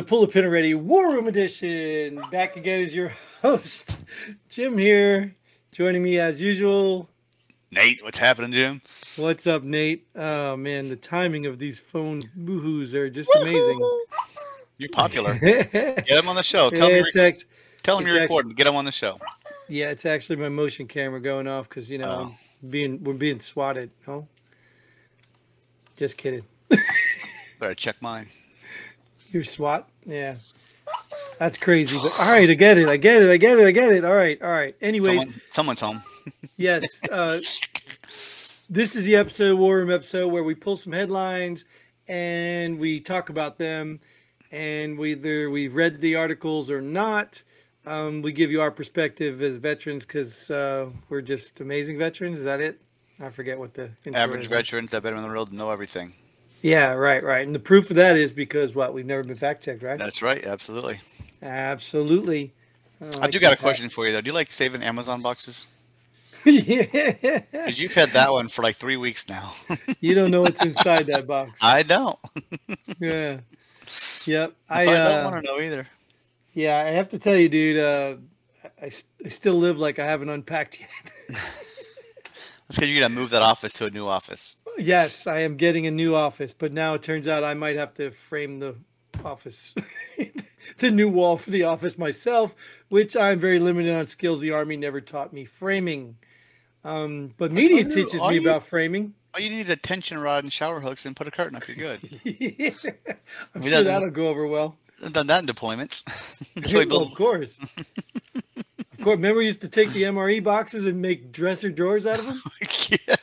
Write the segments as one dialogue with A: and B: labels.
A: To Pull a Pin Already War Room Edition. Back again as your host, Jim here. Joining me as usual.
B: Nate, what's happening, Jim?
A: What's up, Nate? Oh man, the timing of these phone boohoos are just amazing.
B: You're popular. Get him on the show. Tell
A: Yeah,
B: me,
A: it's ex-
B: tell him you're
A: ex-
B: recording. Get him on the show.
A: yeah, it's actually my motion camera going off because you know
B: Oh.
A: Being we're being swatted. No, just kidding.
B: Better check mine.
A: You're SWAT? Yeah. That's crazy. But all right, I get it. I get it. I get it. I get it. All right. All right. Anyway,
B: Someone, someone's home.
A: yes. Uh, this is the episode, War Room episode, where we pull some headlines and we talk about them. And whether we've read the articles or not, um, we give you our perspective as veterans because uh, we're just amazing veterans. Is that it? I forget what the
B: Average veterans that been on the road know everything.
A: Yeah, right, right. And the proof of that is because what we've never been fact checked, right?
B: That's right. Absolutely.
A: Absolutely.
B: I do got a question for you though. Do you like saving Amazon boxes?
A: yeah.
B: Because you've had that one for like three weeks now.
A: You don't know what's inside that box.
B: I don't.
A: Yeah. Yep.
B: I,
A: I
B: don't
A: uh,
B: want to know either.
A: yeah, I have to tell you, dude, uh I, I still live like I haven't unpacked yet.
B: That's because you're gonna move that office to a new office.
A: Yes, I am getting a new office, but now it turns out I might have to frame the office the new wall for the office myself, which I'm very limited on skills the army never taught me framing. Um, but media
B: you-
A: teaches me
B: you-
A: about framing.
B: All you need is a tension rod and shower hooks and put a curtain up. You're good.
A: I'm
B: We
A: sure that'll go over well.
B: I've done that in deployments.
A: Well,
B: build
A: of course. of course. Remember, we used to take the MRE boxes and make dresser drawers out of them.
B: yeah.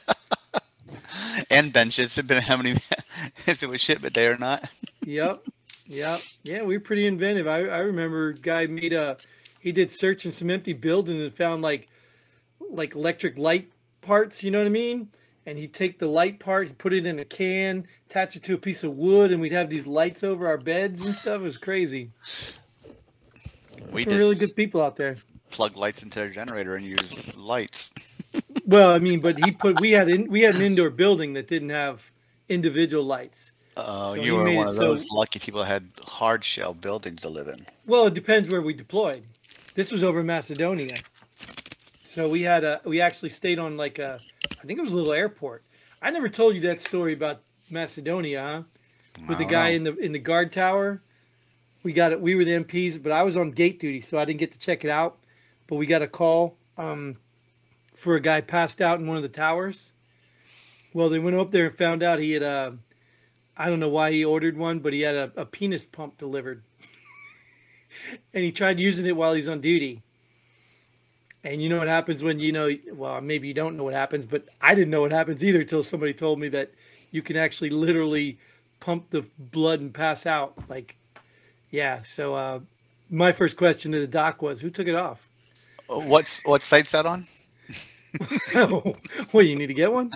B: And benches, depending on how many, if it was shipment day or not.
A: yep, yep, yeah. We were pretty inventive. I, I remember a guy made a he did search in some empty buildings and found like like electric light parts. You know what I mean? And he'd take the light part, he'd put it in a can, attach it to a piece of wood, and we'd have these lights over our beds and stuff. It was crazy.
B: We
A: Some
B: just
A: really good people out there.
B: plug lights into their generator and use lights.
A: Well, I mean, but he put we had in, we had an indoor building that didn't have individual lights.
B: Oh,
A: So
B: you were one of
A: so-
B: those lucky people that had hard shell buildings to live in.
A: Well, it depends where we deployed. This was over in Macedonia, so we had a we actually stayed on like a I think it was a little airport. I never told you that story about Macedonia, huh? With the guy
B: know.
A: in the in the guard tower. We got it. We were the MPs, but I was on gate duty, so I didn't get to check it out. But we got a call um, for a guy passed out in one of the towers. Well, they went up there and found out he had a. I don't know why he ordered one, but he had a, a penis pump delivered and he tried using it while he's on duty. And you know what happens when you know, well, maybe you don't know what happens, but I didn't know what happens either until somebody told me that you can actually literally pump the blood and pass out. Like, yeah. So, uh, my first question to the doc was, who took it off?
B: Uh, What's what site's that on?
A: well, you need to get one.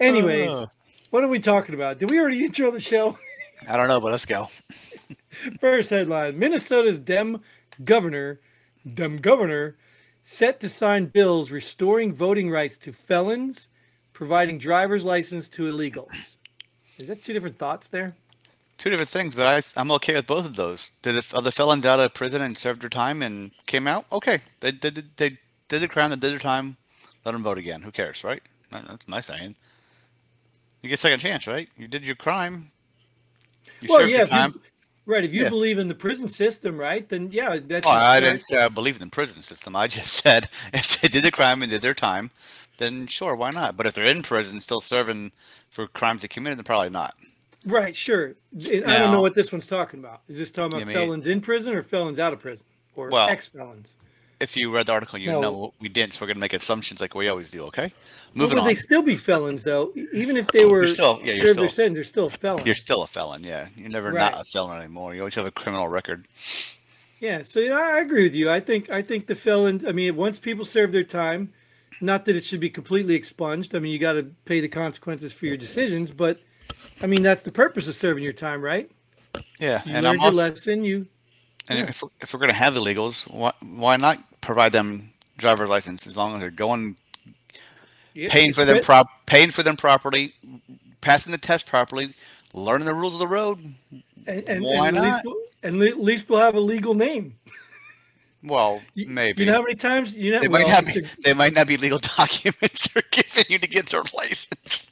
A: Anyways,
B: Uh.
A: what are we talking about? Did we already intro the show?
B: I don't know, but let's go.
A: First headline Minnesota's Dem governor, Dem governor, set to sign bills restoring voting rights to felons, providing driver's license to illegals. Is that two different thoughts there?
B: Two different things, but I I'm okay with both of those. Did are the felons out of prison and served their time and came out? Okay, they did they, they did the crime, they did their time. Let them vote again. Who cares, right? That's my saying. You get second chance, right? You did your crime. You
A: Well,
B: served
A: yeah,
B: your
A: if you- Right. If you
B: Yeah.
A: believe in the prison system, right, then yeah, that's.
B: Oh, I didn't say I believe in the prison system. I just said if they did the crime and did their time, then sure, why not? But if they're in prison still serving for crimes they committed, then probably not.
A: Right. Sure. And I don't know what this one's talking about. Is this talking about
B: Yeah, me-
A: felons in prison or felons out of prison or
B: Well,
A: ex-felons?
B: If you read the article, you
A: No.
B: know we didn't, so we're gonna make assumptions like we always do. Okay, moving
A: would
B: on.
A: they still be felons though? Even if they oh, were
B: still- yeah, you're
A: served their
B: still-
A: sentence, they're still a felon.
B: You're still a felon, yeah. You're never
A: Right.
B: not a felon anymore. You always have a criminal record.
A: Yeah, so yeah, I agree with you. I think I think the felons. I mean, once people serve their time, not that it should be completely expunged. I mean, you got to pay the consequences for your decisions, but I mean that's the purpose of serving your time, right?
B: Yeah,
A: You
B: and
A: learned
B: I'm
A: your
B: also,
A: lesson. You
B: and
A: yeah.
B: if, we're, if we're gonna have illegals, why why not provide them driver license as long as they're going
A: yeah,
B: paying for them prop paying for them properly, passing the test properly, learning the rules of the road.
A: And, and,
B: Why
A: and At least,
B: not?
A: we'll, and le- at least we'll have a legal name.
B: Well, maybe.
A: You know how many times you know?
B: they might
A: well,
B: not be. They might not be legal documents they're giving you to get their license.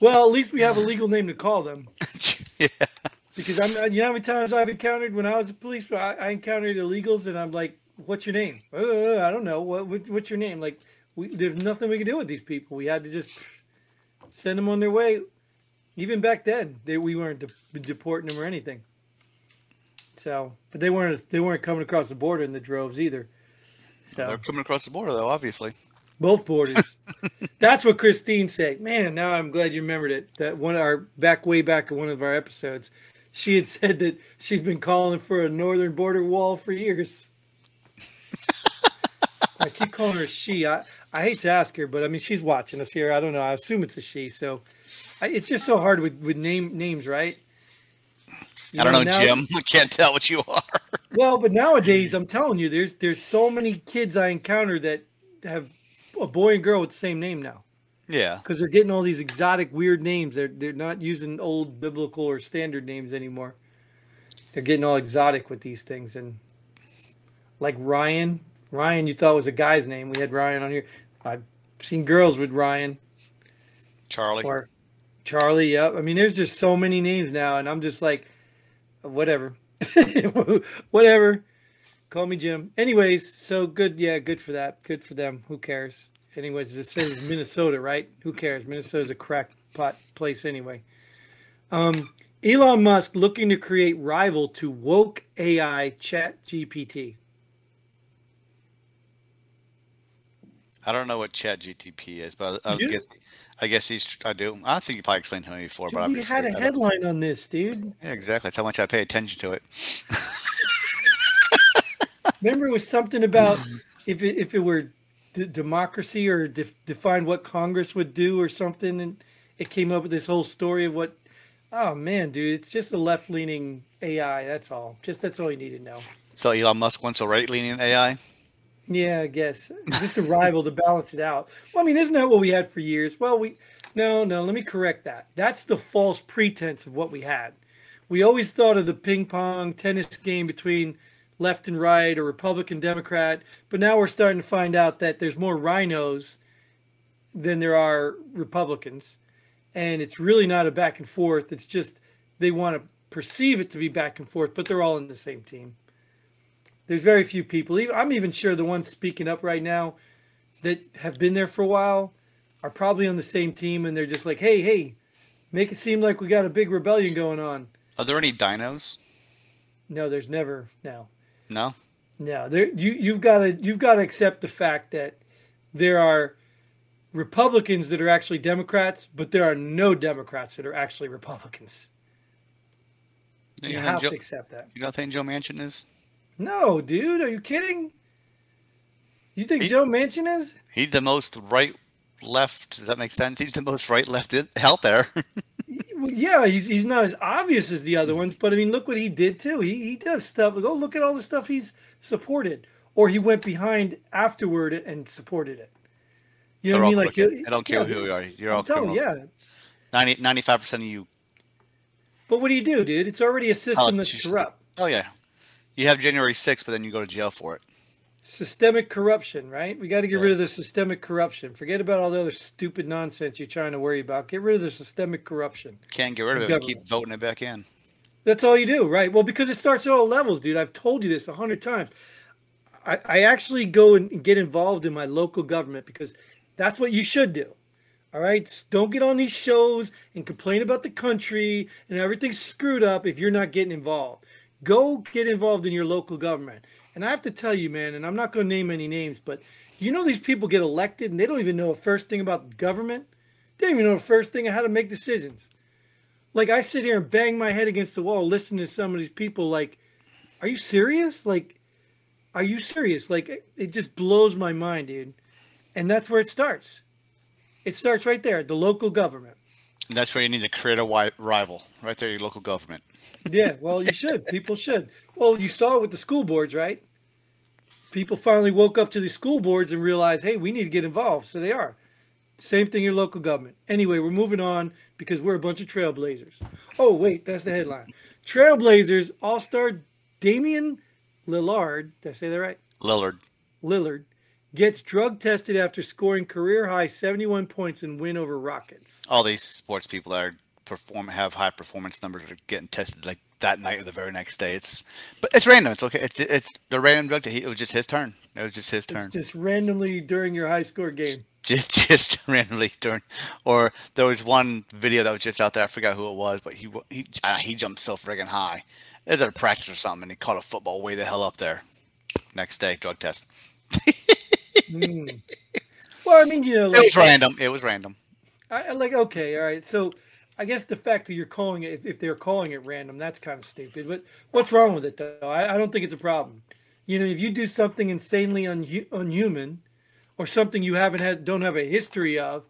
A: well, at least we have a legal name to call them.
B: yeah.
A: Because I'm, you know how many times I've encountered when I was a police, I, I encountered illegals, and I'm like, "What's your name?" Uh, I don't know. What, what what's your name? Like, we, there's nothing we can do with these people. We had to just send them on their way. Even back then, they, we weren't de- deporting them or anything. So, but they weren't they weren't coming across the border in the droves either. So
B: They're coming across the border, though. Obviously.
A: both borders. That's what Christine said. Man, now I'm glad you remembered it. That one our back way back in one of our episodes, she had said that she's been calling for a northern border wall for years. I keep calling her she. I, I hate to ask her, but I mean she's watching us here. I don't know. I assume it's a she. So I, it's just so hard with with name names, right? You
B: I don't know,
A: now-
B: Jim. I can't tell what you are.
A: well, but nowadays, I'm telling you, there's there's so many kids I encounter that have a boy and girl with the same name now
B: Yeah.
A: because they're getting all these exotic, weird names. They're they're not using old biblical or standard names anymore. They're getting all exotic with these things and like Ryan. Ryan, you thought was a guy's name. We had Ryan on here. I've seen girls with Ryan
B: Charlie.
A: or Charlie. Yep. I mean, there's just so many names now, and I'm just like, whatever, whatever. Call me Jim. Anyways, so good. Yeah, good for that. Good for them. Who cares? Anyways, it says Minnesota, right? Who cares? Minnesota's a crackpot place anyway. Um, Elon Musk looking to create rival to woke AI Chat GPT.
B: I don't know what Chat GTP is, but I, I guess I guess he's. I do. I think you probably explained to me before, but
A: Dude,
B: I'm
A: we had a headline on this, dude.
B: Yeah, exactly. That's how much I pay attention to it.
A: Remember, it was something about if it, if it were d- democracy or def- define what Congress would do or something, and it came up with this whole story of what. Oh man, dude, it's just a left leaning AI. That's all. Just that's all you need to know.
B: So Elon Musk wants a right-leaning AI.
A: Yeah, I guess just a rival to balance it out. Well, I mean, isn't that what we had for years? Well, we no, no. Let me correct that. That's the false pretense of what we had. We always thought of the ping pong tennis game between left and right or Republican Democrat, but now we're starting to find out that there's more RINOs than there are Republicans, and it's really not a back and forth. It's just they want to perceive it to be back and forth, but they're all in the same team there's very few people. I'm even sure the ones speaking up right now that have been there for a while are probably on the same team, and they're just like, "Hey, hey, make it seem like we got a big rebellion going on."
B: Are there any dinos?
A: No, there's never no,
B: No.
A: no. There, you you've got to you've got to accept the fact that there are Republicans that are actually Democrats, but there are no Democrats that are actually Republicans.
B: You,
A: You have
B: think
A: to accept that.
B: you don't think Joe Manchin is?
A: No, dude, are you kidding? You think
B: He-
A: Joe Manchin is?
B: He's the most right left. Does that make sense? He's the most right left in, out there.
A: Yeah, he's he's not as obvious as the other ones, but I mean, look what he did too. He he does stuff. Go look at all the stuff he's supported, or he went behind afterward and supported it. You know
B: They're
A: what I mean? Like
B: crooked.
A: Uh, you-
B: I don't care
A: yeah,
B: who you are. You're all
A: I'm telling
B: criminal.
A: yeah.
B: 90, 95% of you.
A: But what do you do, dude? It's already a system that's corrupt.
B: Oh, yeah. You have January 6th, but then you go to jail for it.
A: Systemic corruption, right? We got to get rid of the systemic corruption. Forget about all the other stupid nonsense you're trying to worry about. Get rid of the systemic corruption.
B: Can't get rid of it. Keep voting it back in.
A: That's all you do, right? Well, because it starts at all levels, dude. I've told you this a hundred times. I, I actually go and get involved in my local government because that's what you should do. All right. Don't get on these shows and complain about the country and everything's screwed up if you're not getting involved. Go get involved in your local government. And I have to tell you, man, and I'm not going to name any names, but you know these people get elected and they don't even know a first thing about government. They don't even know the first thing of how to make decisions. Like I sit here and bang my head against the wall listening to some of these people like, are you serious? Like, are you serious? Like it just blows my mind, dude. And that's where it starts. It starts right there, the local government.
B: And that's where you need to create a wi- rival. Right there, your local government.
A: Yeah, well, you should. People should. Well, you saw it with the school boards, right? People finally woke up to the school boards and realized, hey, we need to get involved. So they are. Same thing, your local government. Anyway, we're moving on because we're a bunch of trailblazers. Oh, wait, that's the headline. Trailblazers All Star Damian Lillard, did I say that right?
B: Lillard.
A: Lillard gets drug tested after scoring career high 71 points in win over Rockets.
B: All these sports people that are perform have high performance numbers are getting tested like that night or the very next day. It's but it's random. It's okay. It's it's the random drug. He, it was just his turn. It was just his turn.
A: It's just randomly during your high score game.
B: Just just randomly during, or there was one video that was just out there. I forgot who it was, but he he uh, he jumped so friggin' high. It was at a practice or something, and he caught a football way the hell up there. Next day, drug test.
A: mm. Well, I mean, you know,
B: like, it was random. It was random.
A: I, like okay, all right. So I guess the fact that you're calling it, if, if, they're calling it random, that's kind of stupid. But what's wrong with it, though? I, I don't think it's a problem. You know, if you do something insanely un, unhuman, or something you haven't had don't have a history of,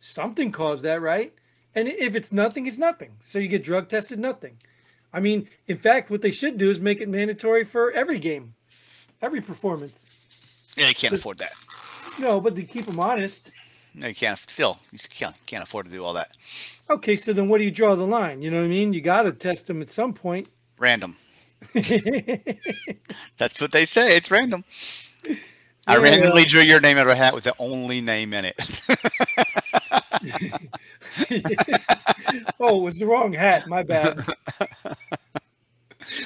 A: something caused that, right? And if it's nothing, it's nothing. So you get drug tested, nothing. I mean, in fact, what they should do is make it mandatory for every game, every performance.
B: Yeah, you can't but, afford that.
A: No, but to keep them honest.
B: No, you can't. Still, you can't can't afford to do all that.
A: Okay, so then where do you draw the line? You know what I mean? You got to test them at some point.
B: Random. That's what they say. It's random. I randomly drew your name out of a hat with the only name in it.
A: oh, it was the wrong hat. My bad.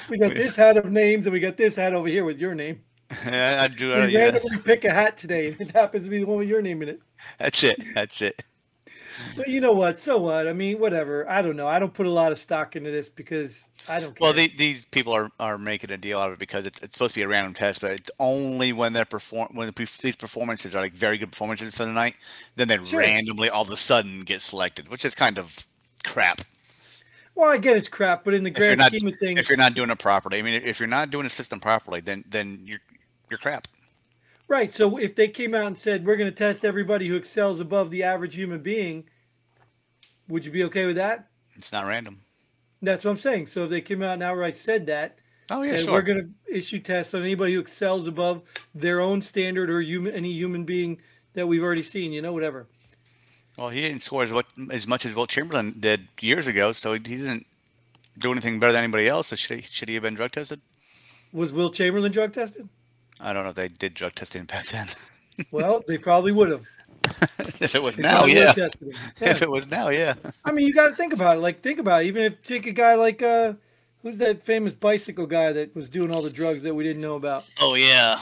A: We got this hat of names, and we got this hat over here with your name.
B: Yeah, I do.
A: Uh, we yeah. randomly pick a hat today. It happens to be the one with your name in it.
B: That's it. That's it.
A: But you know what? So what? I mean, whatever. I don't know. I don't put a lot of stock into this because I don't.
B: Care. Well, the, these people are, are making a deal out of it because it's, it's supposed to be a random test, but it's only when they're perform when the, these performances are like very good performances for the night, then they sure. randomly all of a sudden get selected, which is kind of crap.
A: Well, I get it's crap, but in the grand
B: not,
A: scheme of things,
B: if you're not doing it properly, I mean, if you're not doing a system properly, then then you're you're crap.
A: Right. So if they came out and said we're going to test everybody who excels above the average human being, would you be okay with that?
B: It's not random.
A: That's what I'm saying. So if they came out and outright said that,
B: oh yeah, sure.
A: we're going to issue tests on anybody who excels above their own standard or human, any human being that we've already seen, you know, whatever.
B: Well, he didn't score as, as much as Wilt Chamberlain did years ago, so he didn't do anything better than anybody else. So should he, should he have been drug tested?
A: Was Wilt Chamberlain drug tested?
B: I don't know if they did drug testing back then.
A: well, they probably would have.
B: if it was now, yeah. yeah. If it was now, yeah.
A: I mean, you got to think about it. Like, think about it. Even if take a guy like uh, who's that famous bicycle guy that was doing all the drugs that we didn't know about?
B: Oh yeah.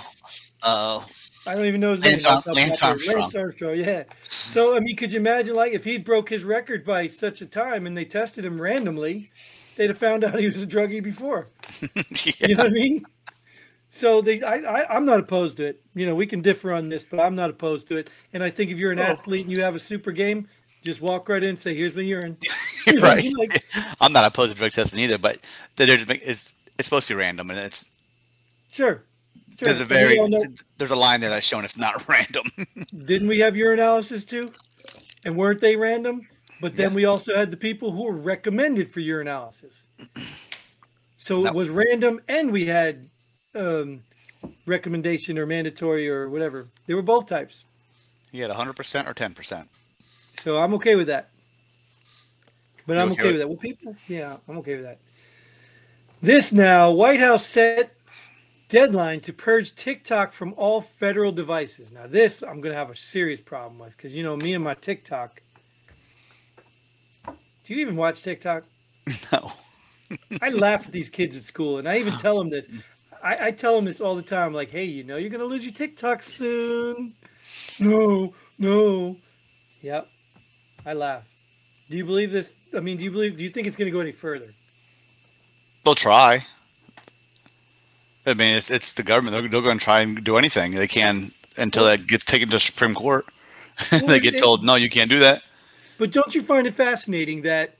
B: Uh,
A: I don't even know his
B: Lance,
A: name.
B: Ar- Lance Armstrong.
A: Lance Armstrong. Yeah. So I mean, could you imagine like if he broke his record by such a time and they tested him randomly, they'd have found out he was a druggie before. yeah. You know what I mean? So they, I, I, am not opposed to it. You know, we can differ on this, but I'm not opposed to it. And I think if you're an oh. athlete and you have a super game, just walk right in and say, "Here's my urine."
B: right. like, I'm not opposed to drug testing either, but they're just it's it's supposed to be random, and it's
A: sure.
B: sure. There's a very there's a line there that's showing it's not random.
A: Didn't we have urinalysis too? And weren't they random? But then yeah. we also had the people who were recommended for urinalysis. So it was random, and we had um, recommendation or mandatory or whatever. They were both types.
B: You had 100% or 10%.
A: So I'm okay with that. But You're I'm okay, okay with, with that. Well, people, yeah, I'm okay with that. This now, White House sets deadline to purge TikTok from all federal devices. Now, this I'm going to have a serious problem with because you know me and my TikTok. Do you even watch TikTok?
B: No.
A: I laugh at these kids at school, and I even tell them this. I, I tell them this all the time. Like, hey, you know, you're gonna lose your TikTok soon. No, no. Yep. I laugh. Do you believe this? I mean, do you believe? Do you think it's gonna go any further?
B: They'll try. I mean, it's, it's the government. They're, they're going to try and do anything they can until that gets taken to Supreme Court. Well, they get told, no, you can't do that.
A: But don't you find it fascinating that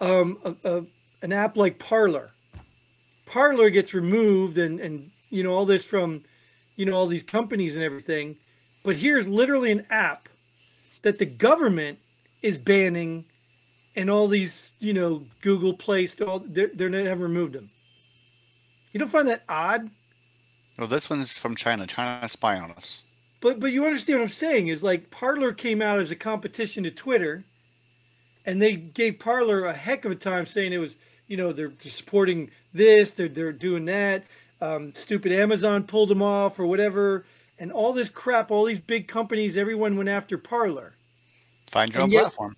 A: um, a, a, an app like Parler, Parler gets removed and and you know all this from you know all these companies and everything, but here's literally an app that the government is banning, and all these you know Google Play all they're they're not have removed them. You don't find that odd?
B: Well, this one's from China. China spy on us.
A: but but you understand what I'm saying is like Parler came out as a competition to Twitter, and they gave Parler a heck of a time saying it was you know they're, they're supporting this, they're they're doing that. Um, stupid Amazon pulled them off or whatever, and all this crap. All these big companies, everyone went after Parler.
B: Find your
A: And
B: own
A: yet-
B: platform.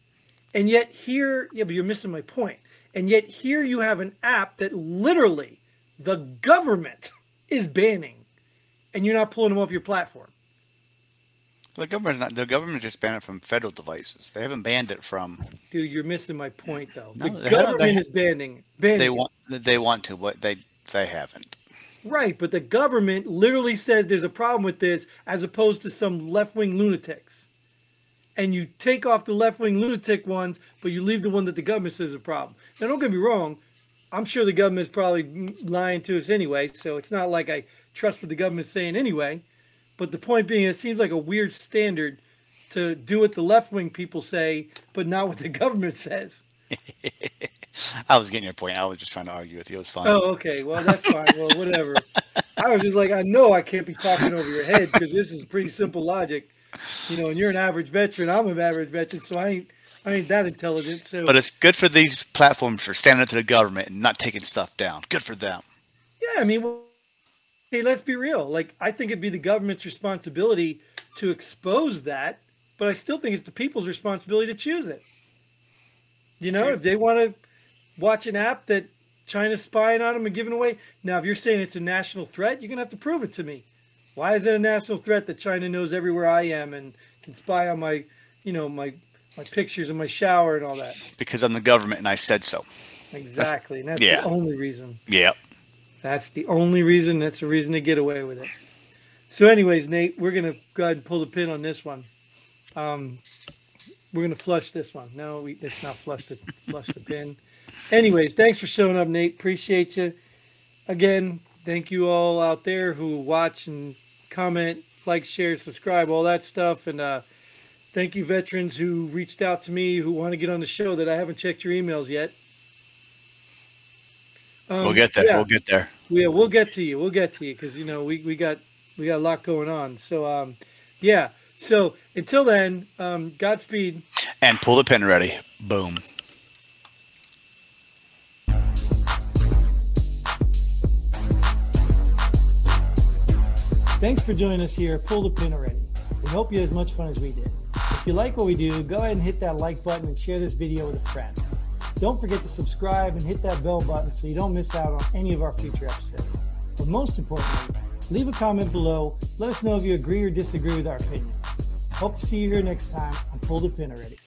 A: And yet here, yeah, but you're missing my point. And yet here you have an app that literally the government is banning, and you're not pulling them off your platform.
B: The government, not, the government just banned it from federal devices. They haven't banned it from.
A: Dude, you're missing my point though.
B: No,
A: the government
B: They-
A: is banning banning.
B: They want. They want to, but they they haven't.
A: right, but the government literally says there's a problem with this, as opposed to some left wing lunatics. And you take off the left wing lunatic ones, but you leave the one that the government says is a problem. Now, don't get me wrong. I'm sure the government's probably lying to us anyway, so it's not like I trust what the government's saying anyway. But the point being, it seems like a weird standard to do what the left wing people say, but not what the government says.
B: I was getting your point. I was just trying to argue with you. It was fine.
A: Oh, okay. Well, that's fine. Well, whatever. I was just like, I know I can't be talking over your head because this is pretty simple logic, you know. And you're an average veteran. I'm an average veteran, so I ain't, I ain't that intelligent. So,
B: But it's good for these platforms for standing up to the government and not taking stuff down. Good for them.
A: yeah, I mean, well, hey, let's be real. Like, I think it'd be the government's responsibility to expose that, but I still think it's the people's responsibility to choose it. You know,
B: Sure.
A: if they want to watch an app that China's spying on them and giving away. Now, if you're saying it's a national threat, you're gonna have to prove it to me. Why is it a national threat that China knows everywhere I am and can spy on my, you know, my my pictures and my shower and all that?
B: Because I'm the government and I said so.
A: Exactly, and that's
B: yeah.
A: the only reason.
B: Yep.
A: That's the only reason. That's the reason to get away with it. So, anyways, Nate, we're gonna go ahead and pull the pin on this one. Um, we're gonna flush this one. No, we, it's not flush the flush the pin. Anyways, thanks for showing up, Nate. Appreciate you. Again, thank you all out there who watch and comment, like, share, subscribe, all that stuff, and uh, thank you, veterans who reached out to me who want to get on the show that I haven't checked your emails yet. Um,
B: we'll get there.
A: yeah.
B: We'll get there.
A: Yeah, we'll get to you. We'll get to you because you know we, we got we got a lot going on. So um, yeah. So until then, um, Godspeed.
B: And pull the pin ready. Boom.
A: Thanks for joining us here. Pull the pin already. We hope you had as much fun as we did. If you like what we do, go ahead and hit that like button and share this video with a friend. Don't forget to subscribe and hit that bell button so you don't miss out on any of our future episodes. But most importantly, leave a comment below. Let us know if you agree or disagree with our opinions. Hope to see you here next time on Pull the Pin already.